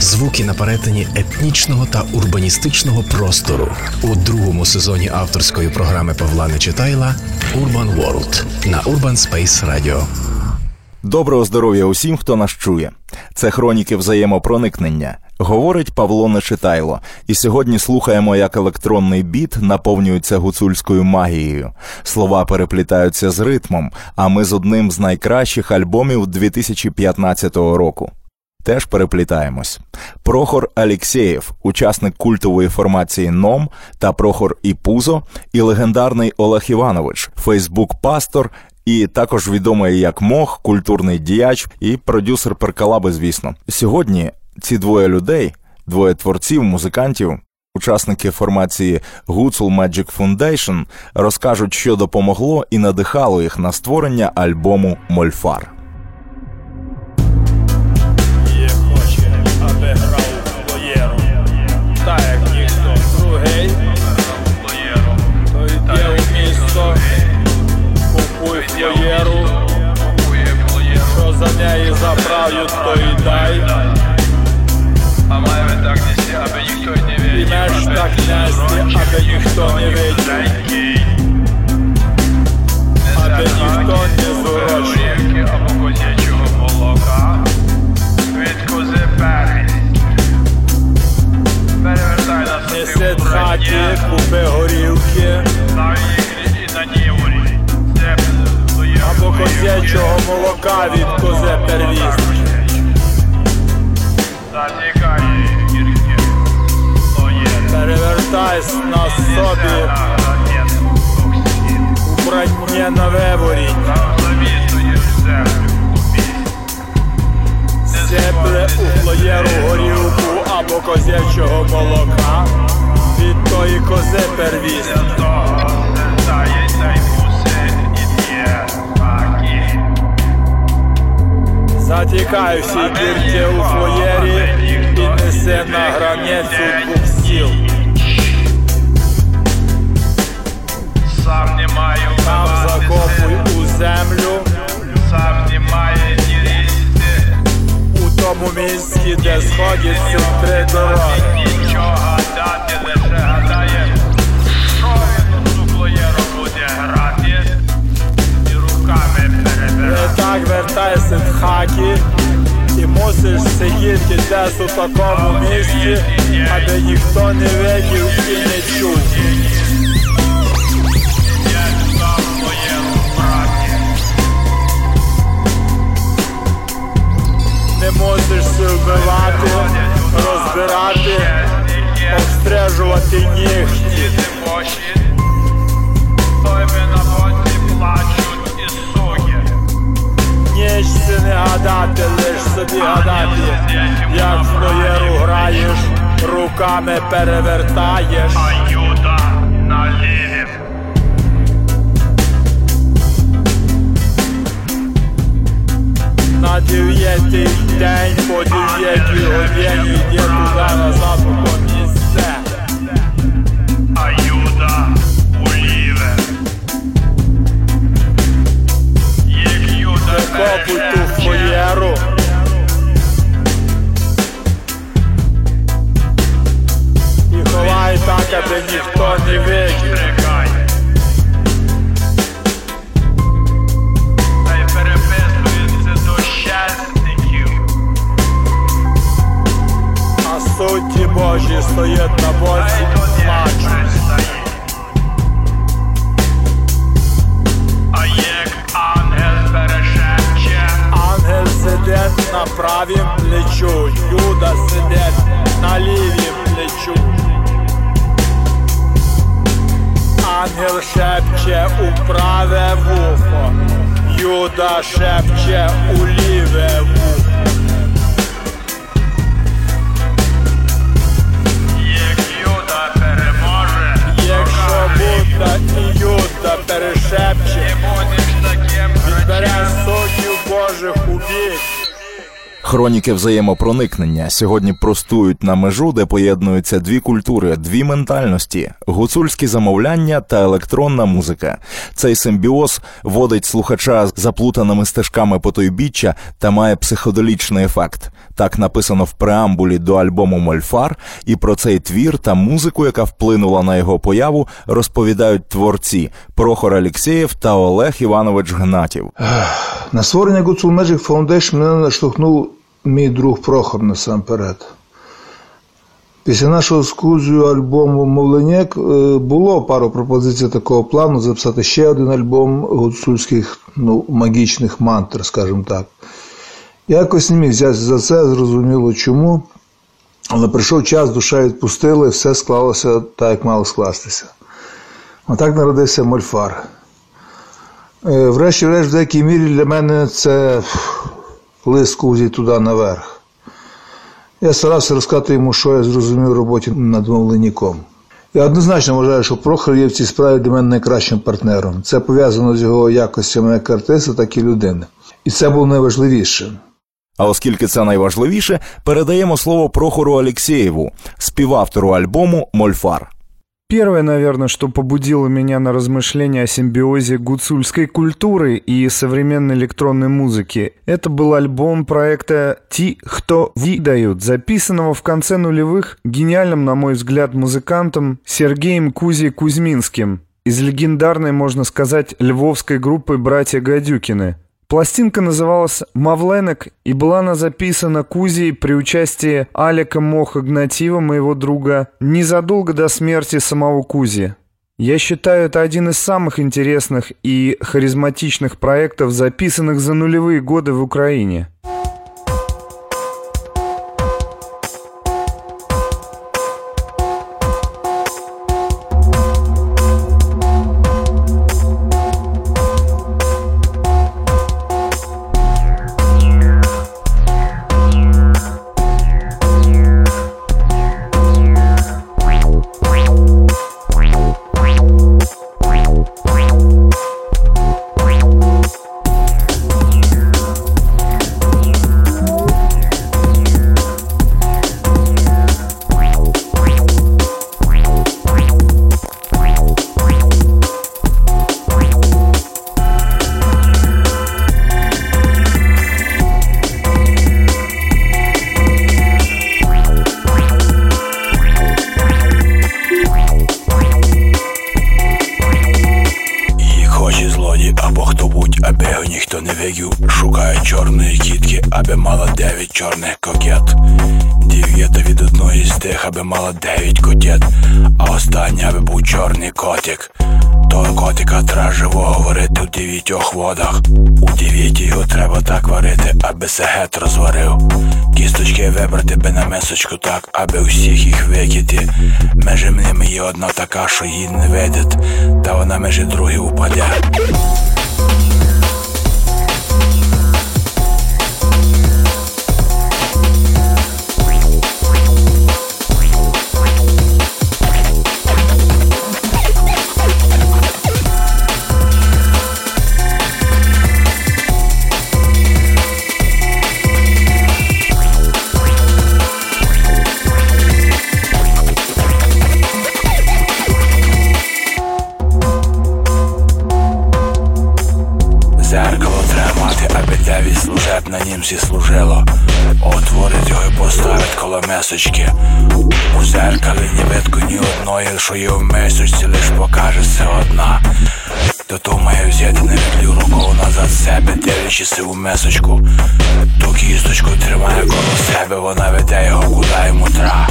звуки на перетині етнічного та урбаністичного простору у другому сезоні авторської програми Павла Нечитайла Urban World на Urban Space Radio. Доброго здоров'я усім, хто нас чує. Це хроніки взаємопроникнення. Говорить Павло Нечитайло, і сьогодні слухаємо, як електронний біт наповнюється гуцульською магією. Слова переплітаються з ритмом, а ми з одним з найкращих альбомів 2015 року. Теж переплітаємось. Прохор Алєксєєв, учасник культової формації НОМ та Прохор Іпузо, і легендарний Олег Іванович, Фейсбук-пастор і також відомий як Мох, культурний діяч і продюсер перкалаби, звісно. Сьогодні ці двоє людей, двоє творців, музикантів, учасники формації Гуцул Magic Foundation, розкажуть, що допомогло і надихало їх на створення альбому Мольфар. За неї заправлю, то й дай. А маємо так нести, аби ніхто не І видів. меж так нести, руками перевертаєш. Аюда на налівів. На дев'ятий день по дев'ятій годині йде туди назад аби ніхто не видів. Та й переписується до щасників. А судді Божі стоять на боці, плачуть. А як ангел перешепче, Ангел сидить на правім плечу, Юда сидить на лівім плечу. Ангел шепче у праве вухо, Юда шепче у ліве вухо. Як Юда переможе, якщо Будда і Юда перешепче, Ти будеш таким Відбере сотню Божих убій. Хроніки взаємопроникнення сьогодні простують на межу, де поєднуються дві культури, дві ментальності: гуцульські замовляння та електронна музика. Цей симбіоз водить слухача заплутаними стежками потойбіччя та має психоделічний ефект. Так написано в преамбулі до альбому Мольфар, і про цей твір та музику, яка вплинула на його появу, розповідають творці Прохор Алєксєєв та Олег Іванович Гнатів. На створення Гуцул Magic Foundation мене наштовхнув мій друг Прохор насамперед. Після нашого з Кузею альбому Мовленєк е, було пару пропозицій такого плану записати ще один альбом гуцульських ну, магічних мантр, скажімо так. Якось не міг взятися за це, зрозуміло чому. Але прийшов час, душа відпустила, і все склалося так, як мало скластися. Отак народився Мольфар. Е, Врешті-решт, в деякій мірі для мене це лист кузі туди наверх. Я старався розказати йому, що я зрозумів в роботі над мовленником. Я однозначно вважаю, що Прохор є в цій справі для мене найкращим партнером. Це пов'язано з його якостями як артиста, так і людини. І це було найважливіше. А оскільки це найважливіше, передаємо слово Прохору Алєксєєву, співавтору альбому Мольфар. Первое, наверное, что побудило меня на размышления о симбиозе гуцульской культуры и современной электронной музыки, это был альбом проекта «Ти, кто видают», записанного в конце нулевых гениальным, на мой взгляд, музыкантом Сергеем Кузи Кузьминским из легендарной, можно сказать, львовской группы «Братья Гадюкины». Пластинка называлась «Мавленок» и была она записана Кузей при участии Алика Моха Гнатива, моего друга, незадолго до смерти самого Кузи. Я считаю, это один из самых интересных и харизматичных проектов, записанных за нулевые годы в Украине. Одна така, коло. У зеркалі ні видко ні одної, що є в месочці, лиш покаже все одна. То має взяти на відлю руку назад себе, дивлячись у месочку. Ту кісточку тримає коло себе, вона веде його куди йому тра.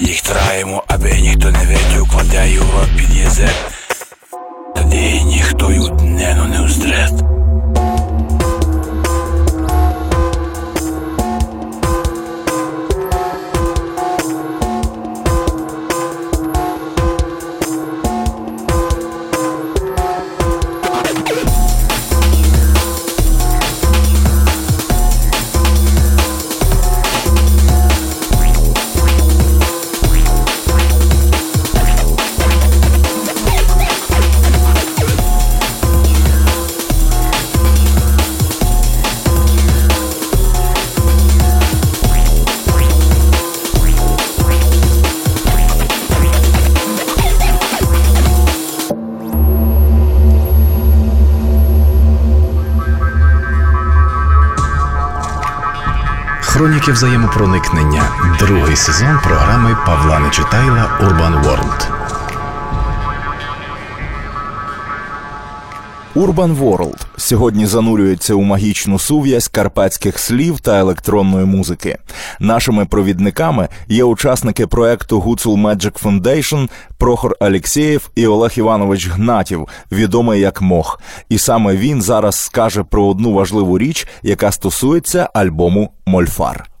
Їх тра аби ніхто не видів, кладе рот під язик. Тоді ніхто й днину не уздрет. Хроніки взаємопроникнення. Другий сезон програми Павла Нечитайла Урбан Ворлд. Urban World сьогодні занурюється у магічну сув'язь карпатських слів та електронної музики. Нашими провідниками є учасники проекту Гуцул Magic Foundation Прохор Алєксєєв і Олег Іванович Гнатів, відомий як Мох. І саме він зараз скаже про одну важливу річ, яка стосується альбому Мольфар.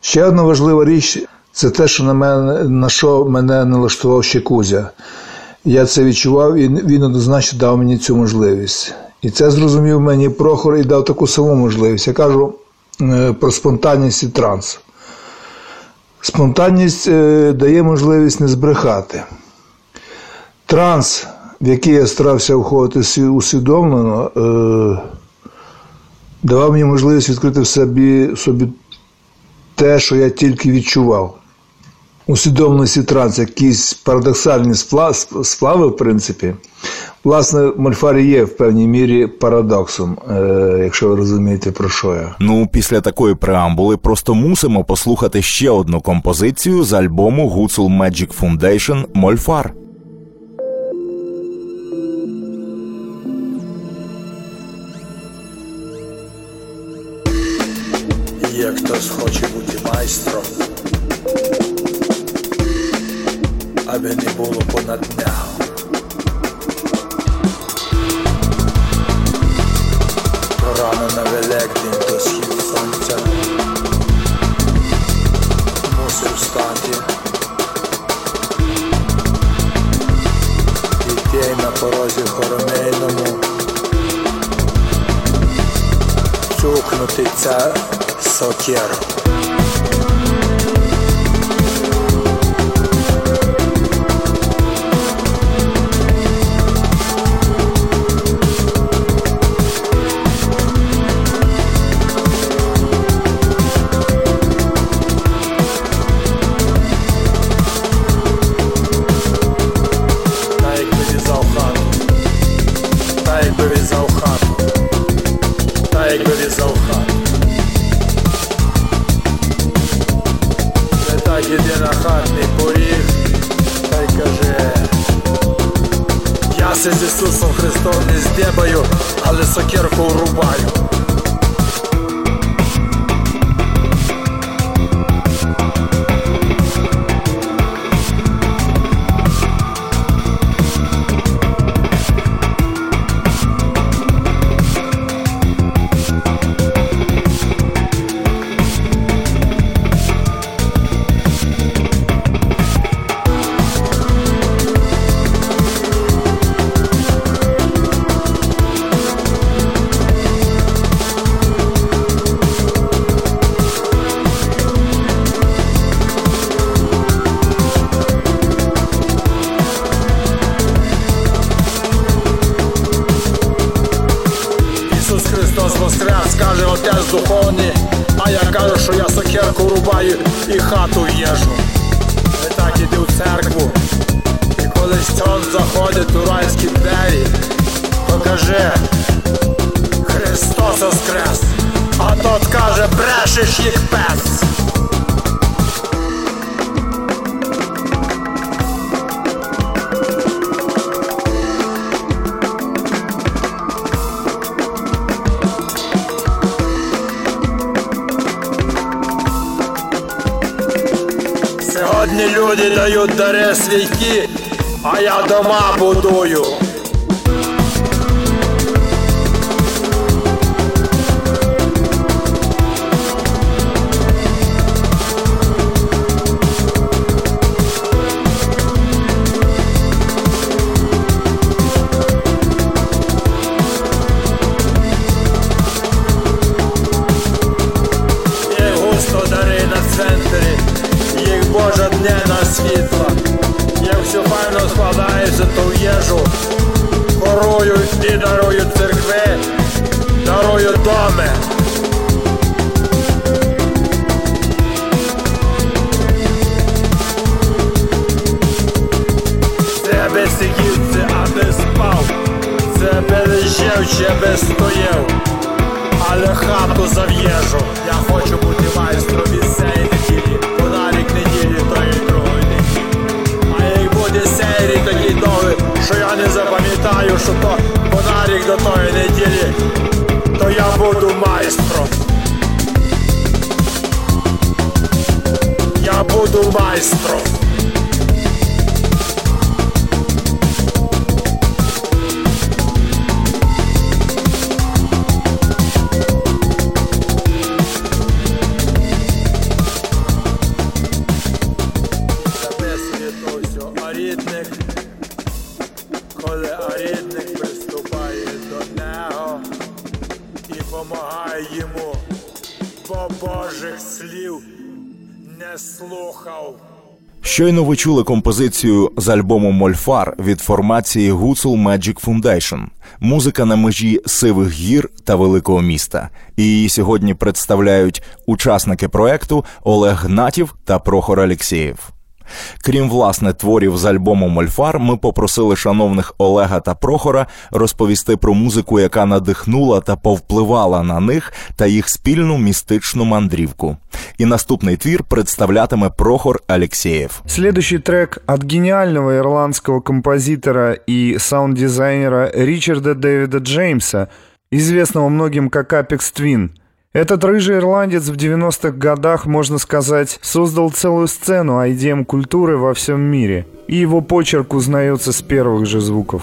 Ще одна важлива річ це те, що на мене на що мене налаштував ще Кузя. Я це відчував, і він однозначно дав мені цю можливість. І це зрозумів мені Прохор і дав таку саму можливість. Я кажу е, про спонтанність і транс. Спонтанність е, дає можливість не збрехати. Транс, в який я старався входити усвідомлено, е, давав мені можливість відкрити в собі, собі те, що я тільки відчував. Усвідомленості транс, якісь парадоксальні спла- сплави, в принципі. Власне, Мольфар є в певній мірі парадоксом, е, якщо ви розумієте, про що я. Ну, після такої преамбули просто мусимо послухати ще одну композицію з альбому Гуцул Magic Foundation Мольфар. Хтось хоче бути майстром, аби не було понад нього. Рано на Великдень до схід сонця мусив встати. Дітей на порозі хоромейному цукнути ця сокеру. Та з Ісусом Христом не здебаю, але сокирку врубаю. Брешеш їх пес. Сьогодні люди дають дари святі, а я дома будую. Щойно ви чули композицію з альбому Мольфар від формації Гуцул Magic Foundation. Музика на межі сивих гір та великого міста. І її сьогодні представляють учасники проекту Олег Гнатів та Прохор Алєксєєв. Крім власне творів з альбому Мольфар, ми попросили шановних Олега та Прохора розповісти про музику, яка надихнула та повпливала на них та їх спільну містичну мандрівку. І наступний твір представлятиме Прохор Алєксєєв. Следующий трек от гениального ирландского композитора и саунд-дизайнера Ричарда Дэвида Джеймса, известного многим как Apex Twin. Этот рыжий ирландец в 90-х годах, можно сказать, создал целую сцену IDM культуры во всем мире, и его почерк узнается с первых же звуков.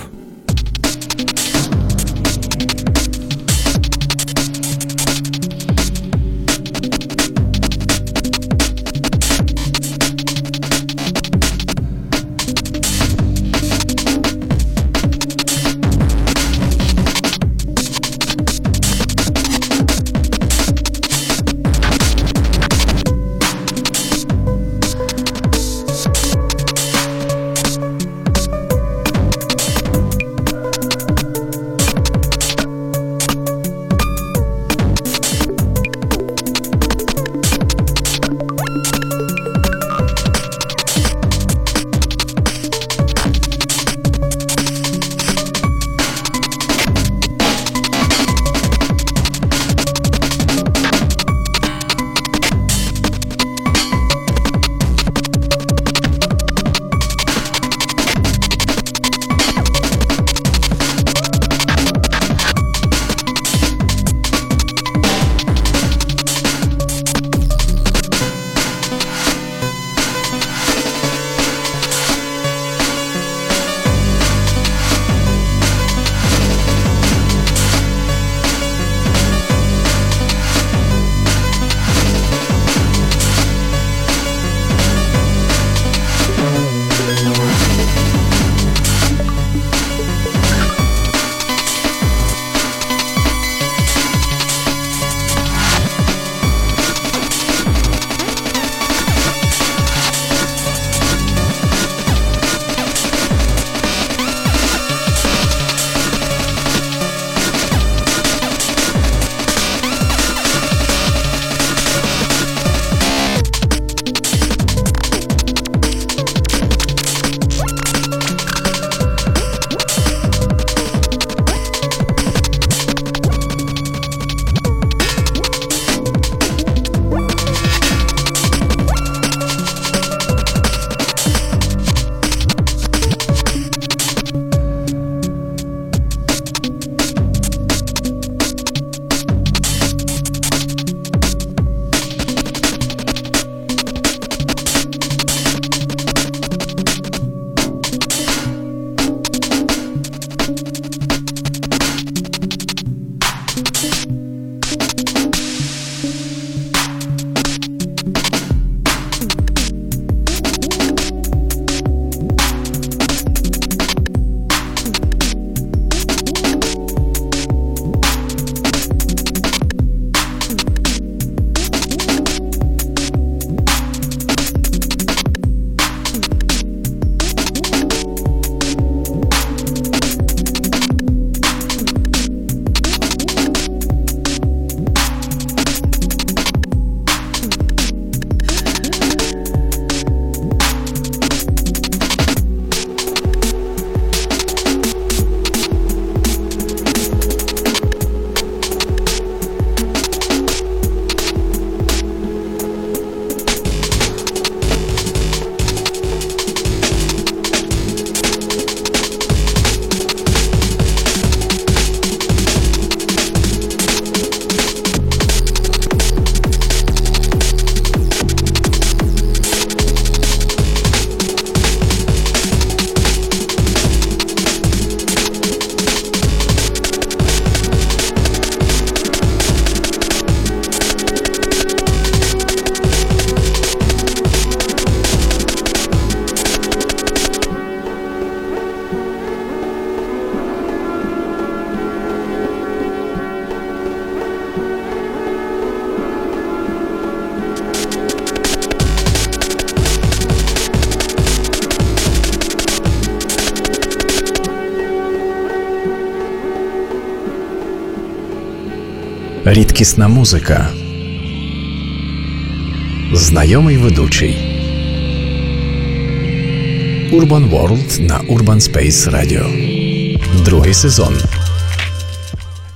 Рідкісна музика. Знайомий ведучий. Urban World на Urban Space Radio. Другий сезон.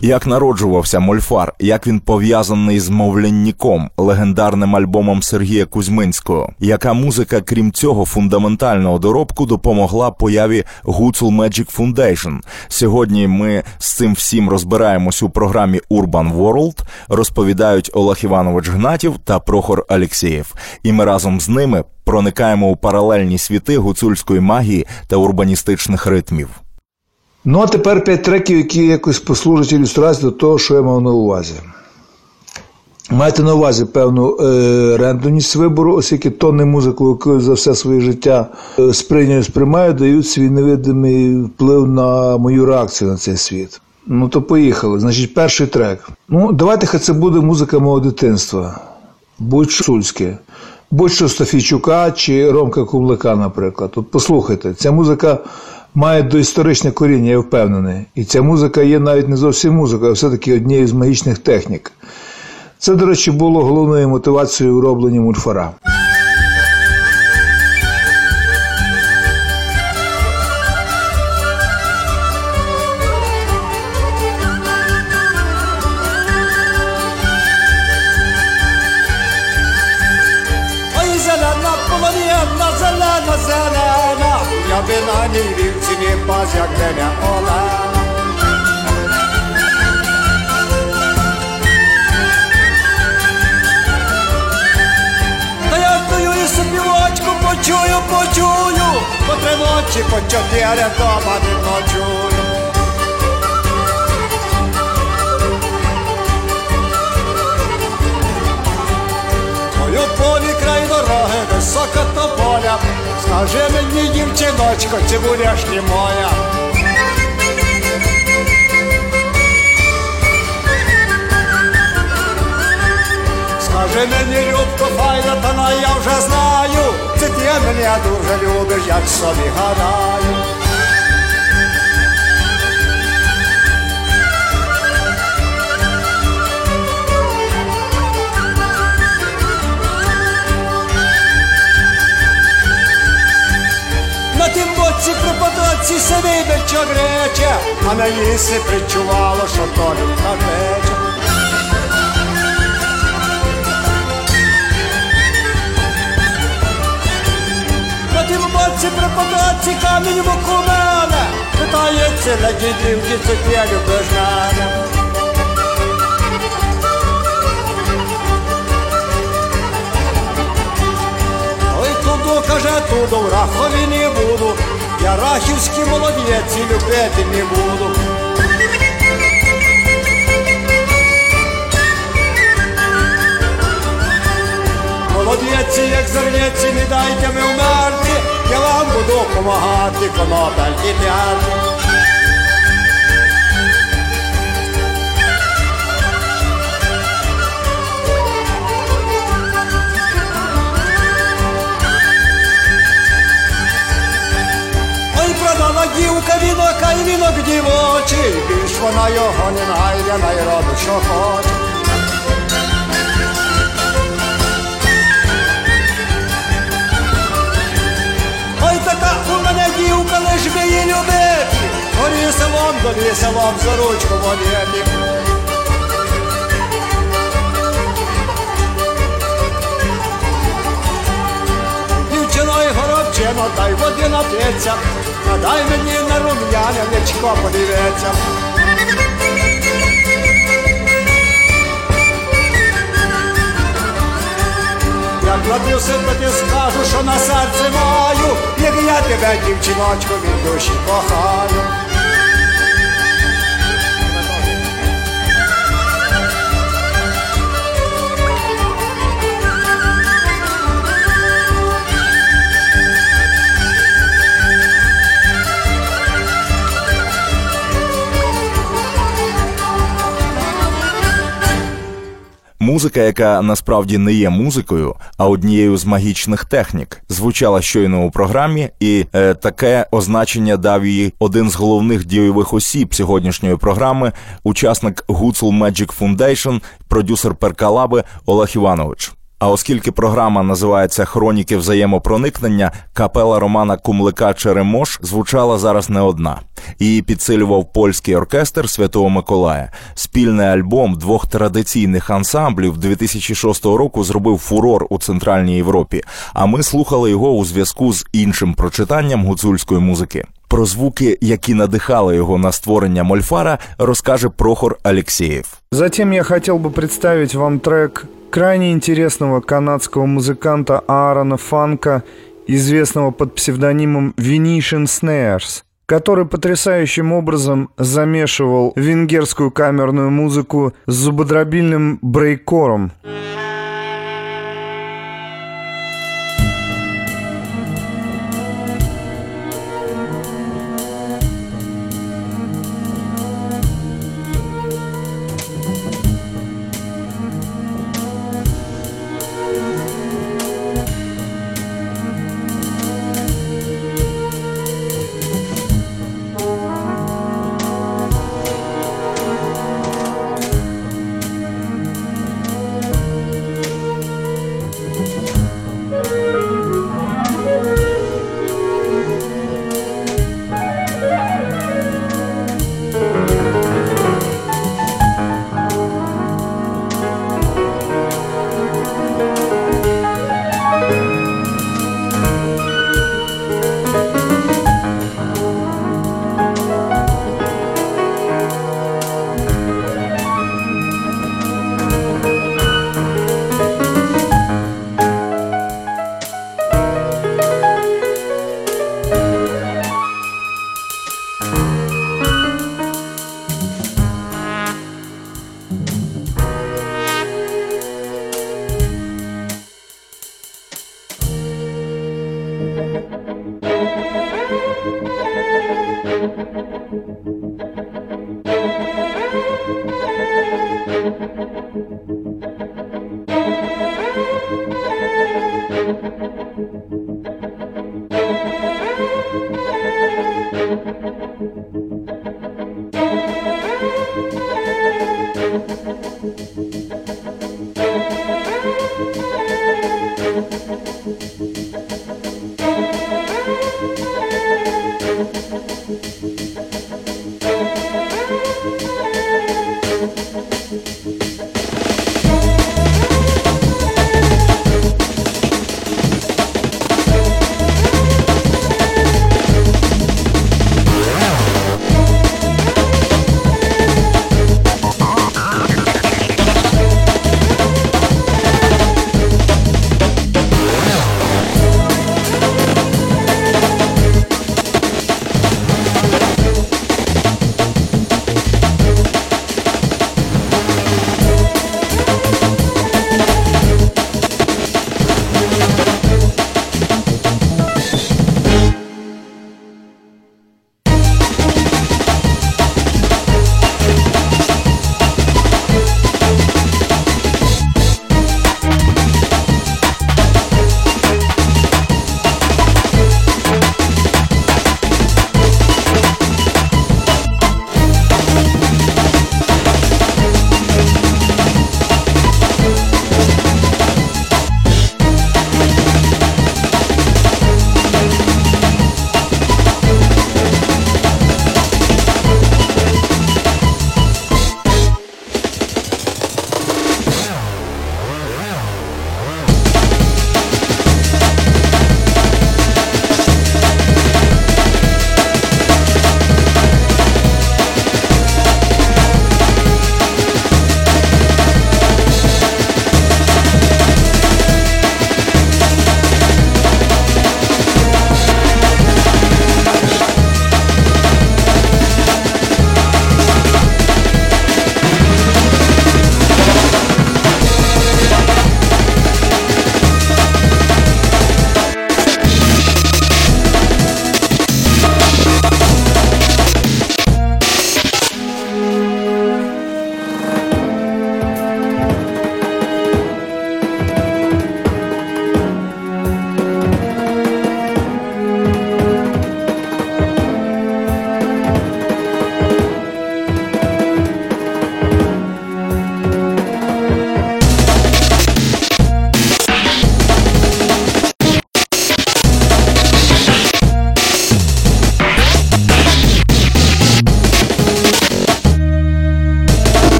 Як народжувався Мольфар, як він пов'язаний з Мовлянніком, легендарним альбомом Сергія Кузьминського, яка музика, крім цього фундаментального доробку, допомогла появі Гуцул Magic Foundation. Сьогодні ми з цим всім розбираємось у програмі Urban World, розповідають Олег Іванович Гнатів та Прохор Алєксєєв. І ми разом з ними проникаємо у паралельні світи гуцульської магії та урбаністичних ритмів. Ну, а тепер п'ять треків, які якось послужать ілюстрацією до того, що я мав на увазі. Майте на увазі певну е, рандомність вибору, оскільки тонни музику, яку за все своє життя е, сприйняю, сприймаю, дають свій невидимий вплив на мою реакцію на цей світ. Ну то поїхали. Значить, перший трек. Ну, давайте хай це буде музика мого дитинства. Будь-що сульське. Будь-що Стафійчука чи Ромка Кублика, наприклад. От послухайте, ця музика має доісторичне коріння, я впевнений. І ця музика є навіть не зовсім музикою, а все-таки однією з магічних технік. Це, до речі, було головною мотивацією у робленні мульфара. На ній вівці не пас, як мене. Та я стою і сопівочку почую, почую, по три ночі, по чотири дома не ночую. У полі дороги, висока тополя. Скажи мені, дівчиночко, чи будеш ти моя? Скажи мені, любко, файна, та на я вже знаю, це ти мене дуже любиш, як собі гадаю. Боці при потоці се вибечо грече, а на се причувало, що то тече. На тім боці при потоці камінь в оку мене, питається на дідівки, це ти любиш мене. Каже, туду, в рахові не буду. Я рахівські молодець любити не буду. Молодеці, як зернеці, не дайте ми вмерти, я вам буду помагати, конопель і п'яти. Дівка вінока і вінок дівочий, більш вона його не найде, най робить, що хоче. Ой, така у мене дівка, лиш би її любити, горі селом, долі селом, за ручку водити. Дівчиною горобчино, дай води нап'ється, а дай мені на рум'яне личко подивиться. Як напився, то ти скажу, що на серці маю, як я тебе, дівчиночку, від душі кохаю. Музика, яка насправді не є музикою, а однією з магічних технік, звучала щойно у програмі, і е, таке означення дав їй один з головних дійових осіб сьогоднішньої програми, учасник Гуцул Magic Foundation, продюсер Перкалаби Олег Іванович. А оскільки програма називається Хроніки взаємопроникнення, капела Романа Кумлика Черемош звучала зараз не одна. Її підсилював польський оркестр Святого Миколая. Спільний альбом двох традиційних ансамблів 2006 року зробив фурор у Центральній Європі. А ми слухали його у зв'язку з іншим прочитанням гуцульської музики. Про звуки, які надихали його на створення Мольфара, розкаже Прохор Алексєєв. Затем я хотел бы представить вам трек крайне интересного канадского музыканта Аарона Фанка, известного под псевдонимом Venetian Snares, который потрясающим образом замешивал венгерскую камерную музыку с зубодробильным брейкором.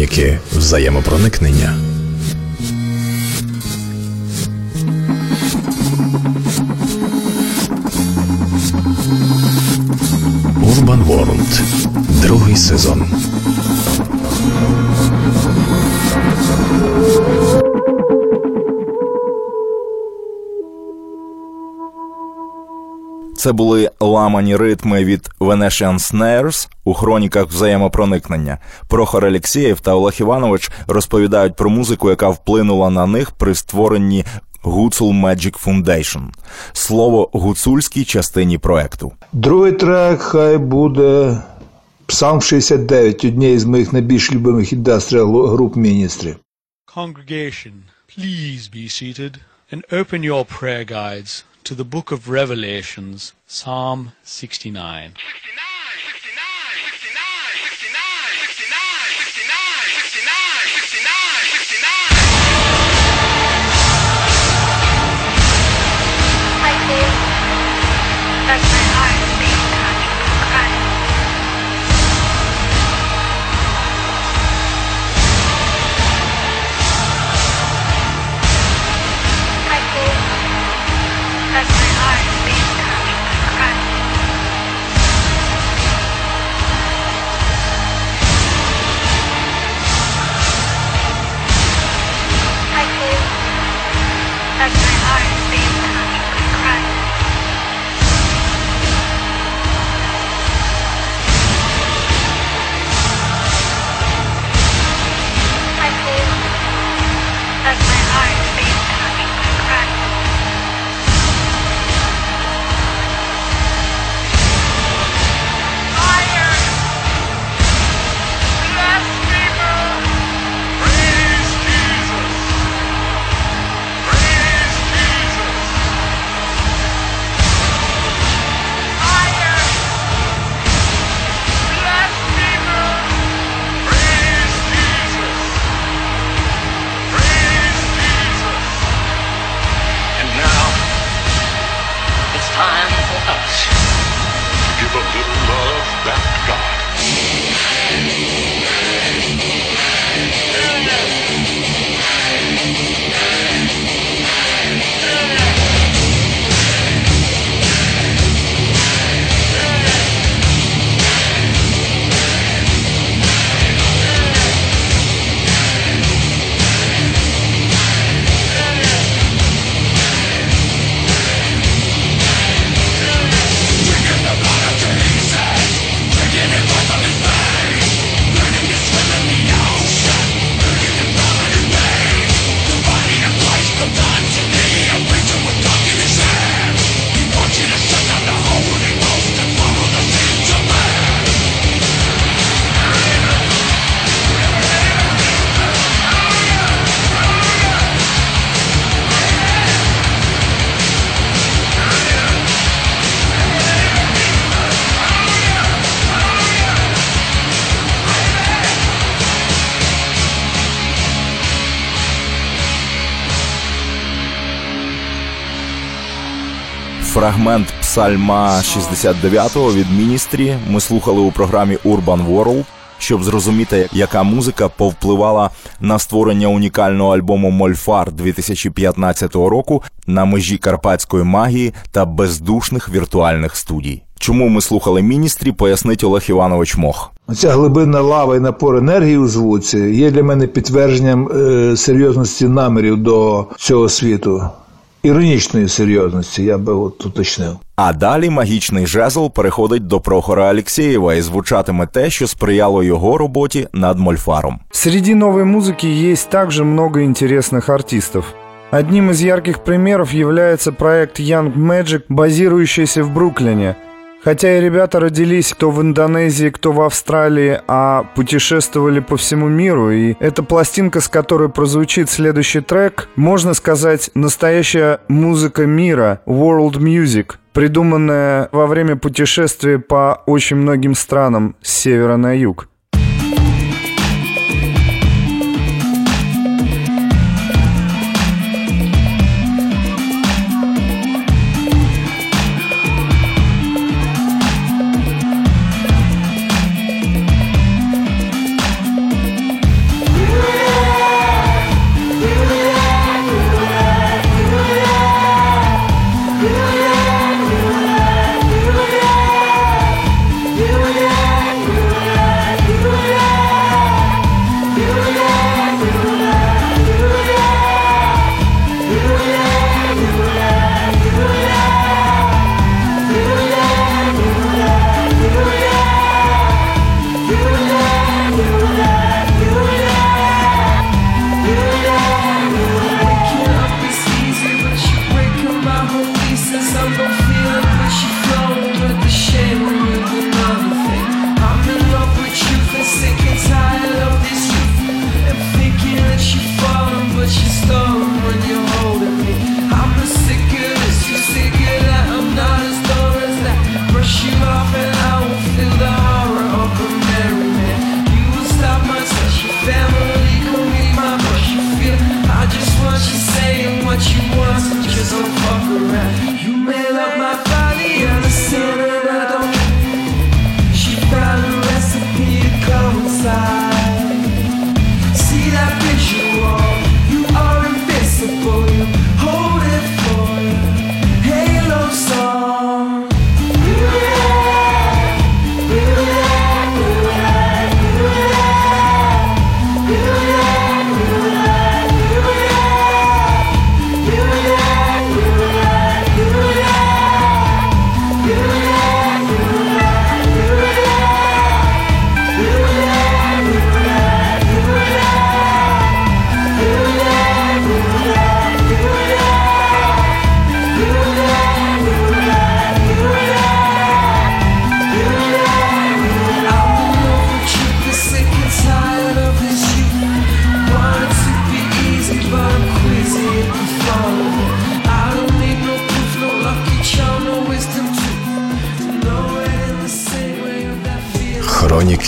Хроніки взаємопроникнення. Урбан Ворлд. Другий сезон. Це були ламані ритми від Venetian Snares у хроніках взаємопроникнення. Прохор Алєксєєв та Олег Іванович розповідають про музику, яка вплинула на них при створенні Гуцул Magic Foundation. Слово гуцульській частині проекту. Другий трек хай буде Псалм 69, однієї з моїх найбільш любимих індастріал груп міністрів. Congregation, please be seated and open your prayer guides to the book of Revelations, Psalm 69. 69! Bye. Фрагмент псальма 69-го від міністрі ми слухали у програмі Urban World, щоб зрозуміти, яка музика повпливала на створення унікального альбому Мольфар 2015 року на межі карпатської магії та бездушних віртуальних студій. Чому ми слухали міністрі, пояснить Олег Іванович Мох. Оця глибинна лава і напор енергії у звуці є для мене підтвердженням е, серйозності намірів до цього світу. Іронічної серйозності, я би от уточнив. А далі магічний жезл переходить до Прохора Алєксєєва і звучатиме те, що сприяло його роботі над Мольфаром. Среди новой музыки есть также много интересных артистов. Одним из ярких примеров является проект Young Magic, базирующийся в Бруклине. Хотя и ребята родились кто в Индонезии, кто в Австралии, а путешествовали по всему миру, и эта пластинка, с которой прозвучит следующий трек, можно сказать, настоящая музыка мира, world music, придуманная во время путешествия по очень многим странам с севера на юг.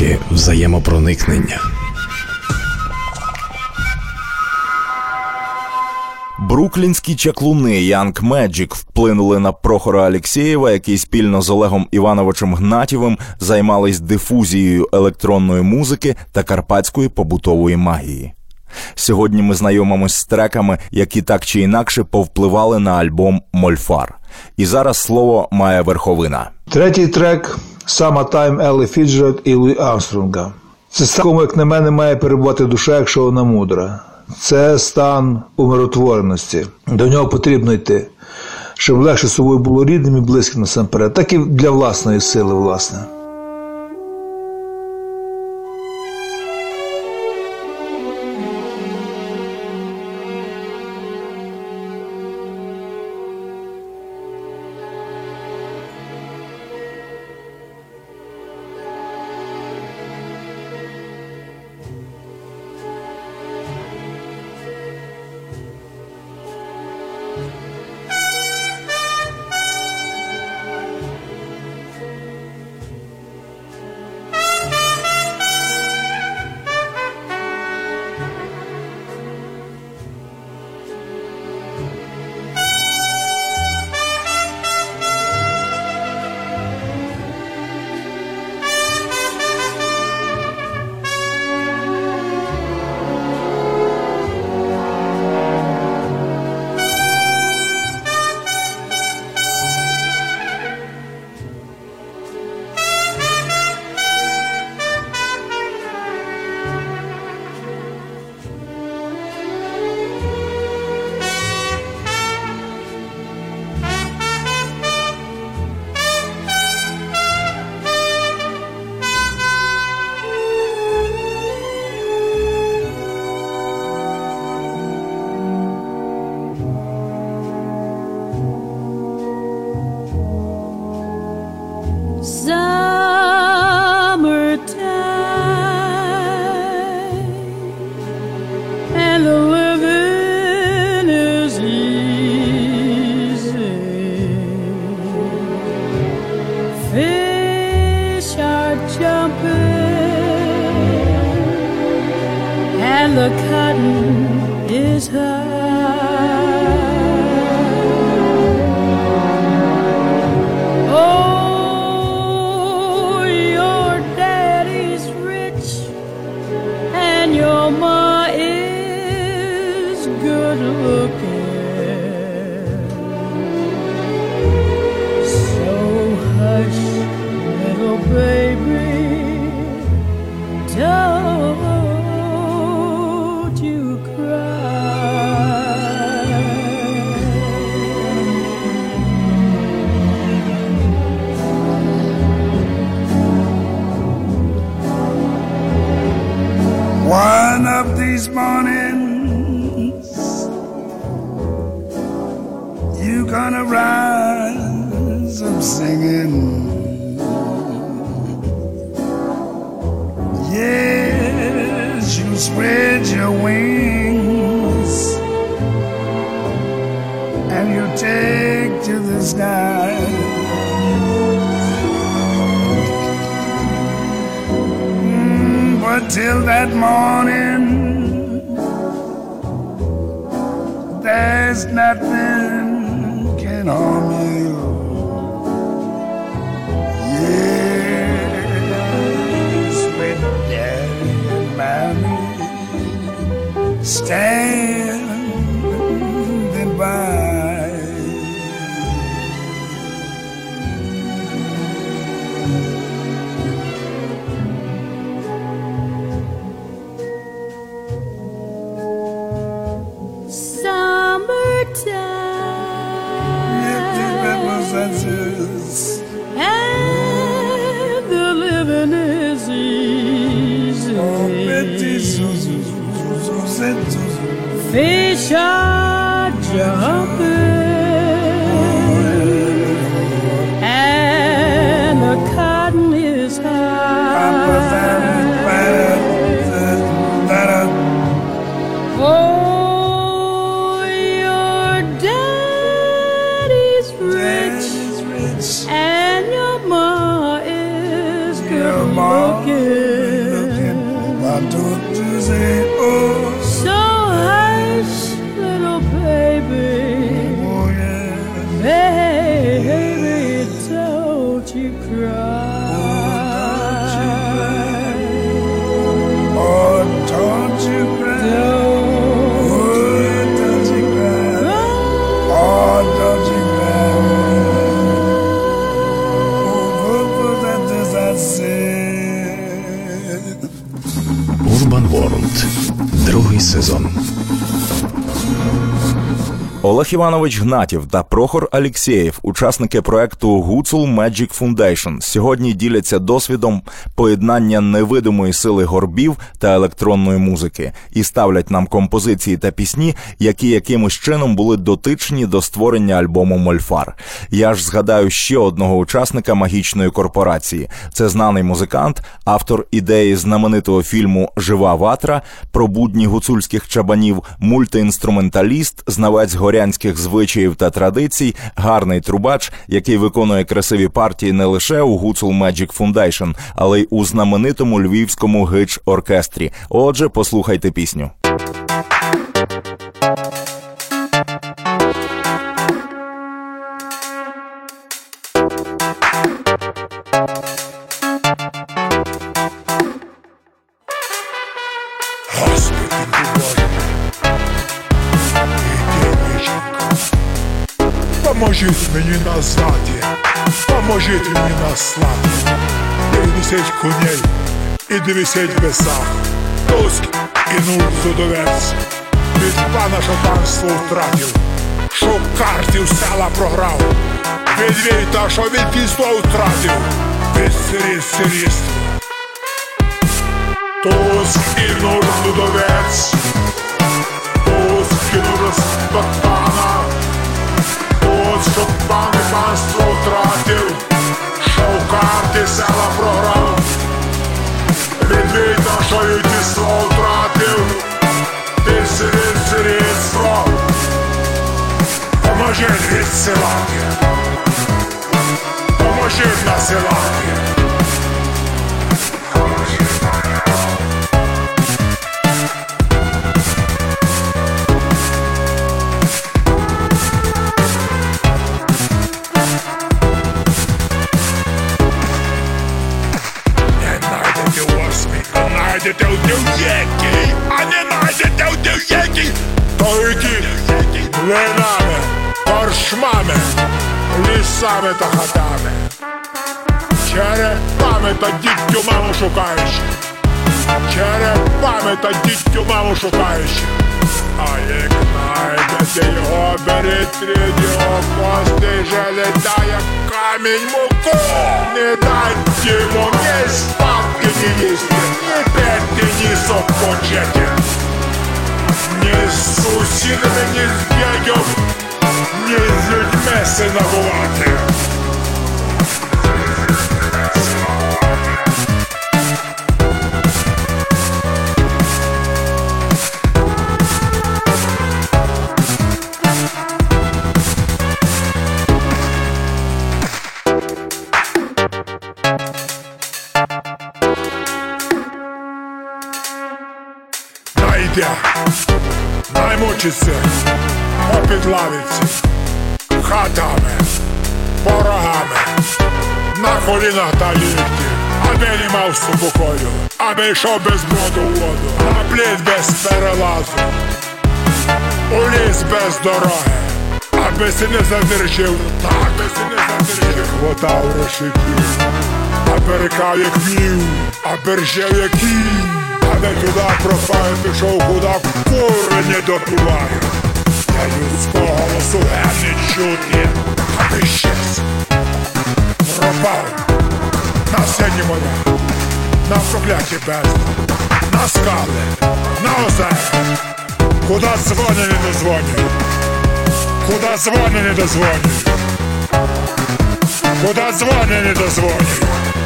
Хроніки взаємопроникнення. Бруклінські чаклуни Young Magic вплинули на Прохора Алєксєєва, який спільно з Олегом Івановичем Гнатєвим займались дифузією електронної музики та карпатської побутової магії. Сьогодні ми знайомимось з треками, які так чи інакше повпливали на альбом Мольфар. І зараз слово має верховина. Третій трек Summertime Елли Фіджеральд і Луї Армстронга. Це стан, як на мене, має перебувати душа, якщо вона мудра. Це стан умиротвореності. До нього потрібно йти, щоб легше собою було рідним і близьким насамперед, так і для власної сили, власне. And your ma is good your ma looking. Олег Іванович Гнатів та Прохор Алєксєєв, учасники проекту Гуцул Magic Foundation, сьогодні діляться досвідом поєднання невидимої сили горбів та електронної музики і ставлять нам композиції та пісні, які якимось чином були дотичні до створення альбому Мольфар. Я ж згадаю ще одного учасника магічної корпорації. Це знаний музикант, автор ідеї знаменитого фільму Жива ватра про будні гуцульських чабанів, мультиінструменталіст, знавець горянських звичаїв та традицій, гарний трубач, який виконує красиві партії не лише у Гуцул Magic Foundation, але й у знаменитому львівському гич оркестрі. Отже, послухайте пісню. Мені наслати, коней і дев'десять бесах, Туськ і нуль судовець, від пана що панство втратив, що картів села програв, від війта, що від кісло втратив, від сиріс сиріство. Туз кинув судовець, Туз кинув з-під пана, щоб пан і панство втратив, що карти села програв, Відвідно, що від тісло втратив, ти сиріт сирітство, поможіть відсилати, поможіть насилати. Не винами, коршмами, лісами та хатами. Черепами та дітю маму шукаєш. Черепами та дітю маму шукаєш. А як знайдете його, беріть його кости, желетає камінь муку. Не дайте йому ні спадки, ні їсти, ні пити, ні сок почати. Ні з сусідами, ні з дядьом, ні з людьми синагувати. Аби йшов без броду воду, на плід без перелазу, у ліс без дороги, аби си не задержив, аби си не задержив, хватав решетів, аби рекав як вів, аби ржев як кінь, а не туди пропаю пішов, куди кури не допиваю. Я людського голосу не чути, аби щез. Пропав на сині моря, на прокляті без, на скали, на озера, куди дзвони не дозвонюють, куди дзвони не дозвонюють, куди дзвони не дозвонюють.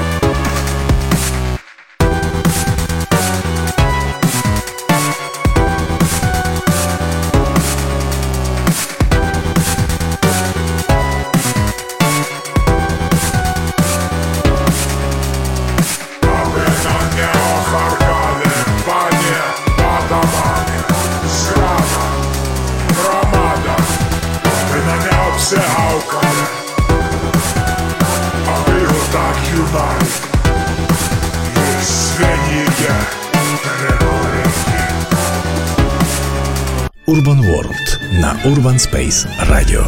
Urban World на Urban Space Radio.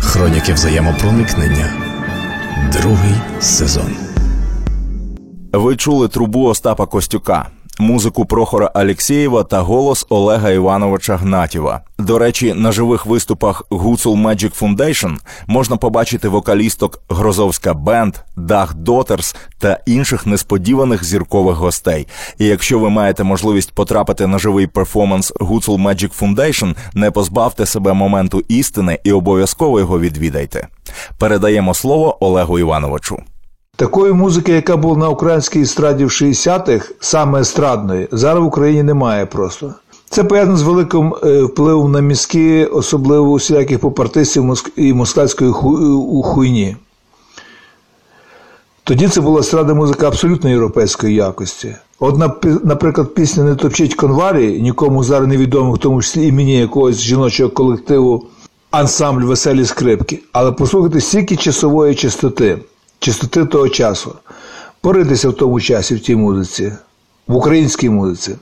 Хроніки взаємопроникнення. Другий сезон. Ви чули трубу Остапа Костюка, музику Прохора Алєксєєва та голос Олега Івановича Гнатєва. До речі, на живих виступах Гуцул Magic Foundation можна побачити вокалісток Грозовська Бенд, Дах Дотерс та інших несподіваних зіркових гостей. І якщо ви маєте можливість потрапити на живий перформанс Гуцул Magic Foundation, не позбавте себе моменту істини і обов'язково його відвідайте. Передаємо слово Олегу Івановичу. Такої музики, яка була на українській естраді в 60-х, саме естрадної, зараз в Україні немає просто. Це пов'язано з великим е, впливом на мізки, особливо усіляких попартистів і москальської хуйні. Тоді це була естрада музика абсолютно європейської якості. От, наприклад, пісня Не топчіть конварі, нікому зараз невідомо, в тому числі імені якогось жіночого колективу ансамбль веселі скрипки. Але послухайте стільки часової частоти, частоти того часу. Поритися в тому часі, в тій музиці, в українській музиці.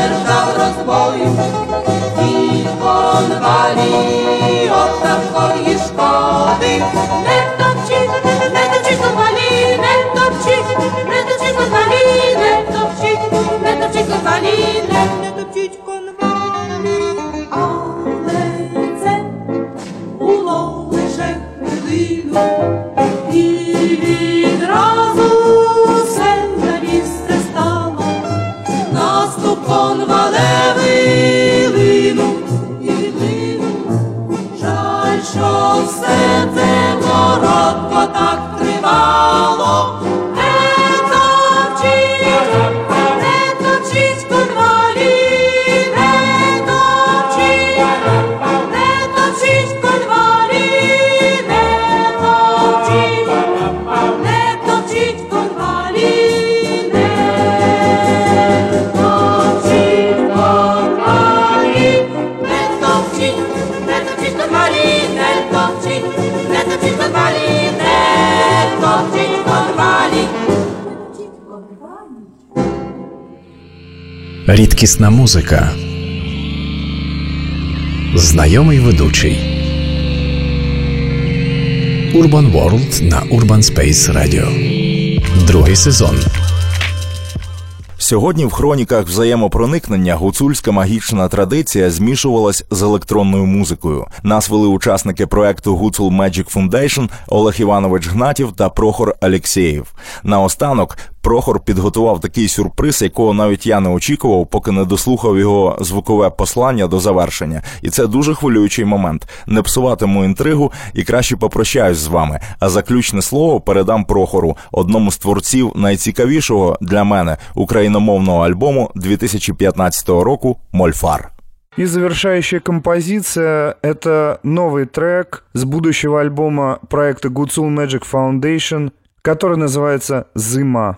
Ніхто не ждав розбою, і конвалі от такої Рідкісна музика. Знайомий ведучий. Urban World на Urban Space Radio. Другий сезон. Сьогодні в хроніках взаємопроникнення гуцульська магічна традиція змішувалась з електронною музикою. Нас вели учасники проекту Гуцул Magic Foundation Олег Іванович Гнатів та Прохор Алєксєєв. Наостанок Прохор підготував такий сюрприз, якого навіть я не очікував, поки не дослухав його звукове послання до завершення. І це дуже хвилюючий момент. Не псуватиму інтригу і краще попрощаюсь з вами. А заключне слово передам Прохору, одному з творців найцікавішого для мене україномовного альбому 2015 року Мольфар. И завершающая композиция — это новый трек с будущего альбома проекта Гуцул Magic Foundation, который называется «Зима».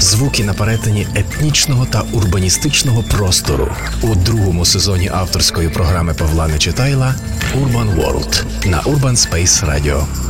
Звуки на перетині етнічного та урбаністичного простору у другому сезоні авторської програми Павла Нечитайла Urban World на Urban Space Radio.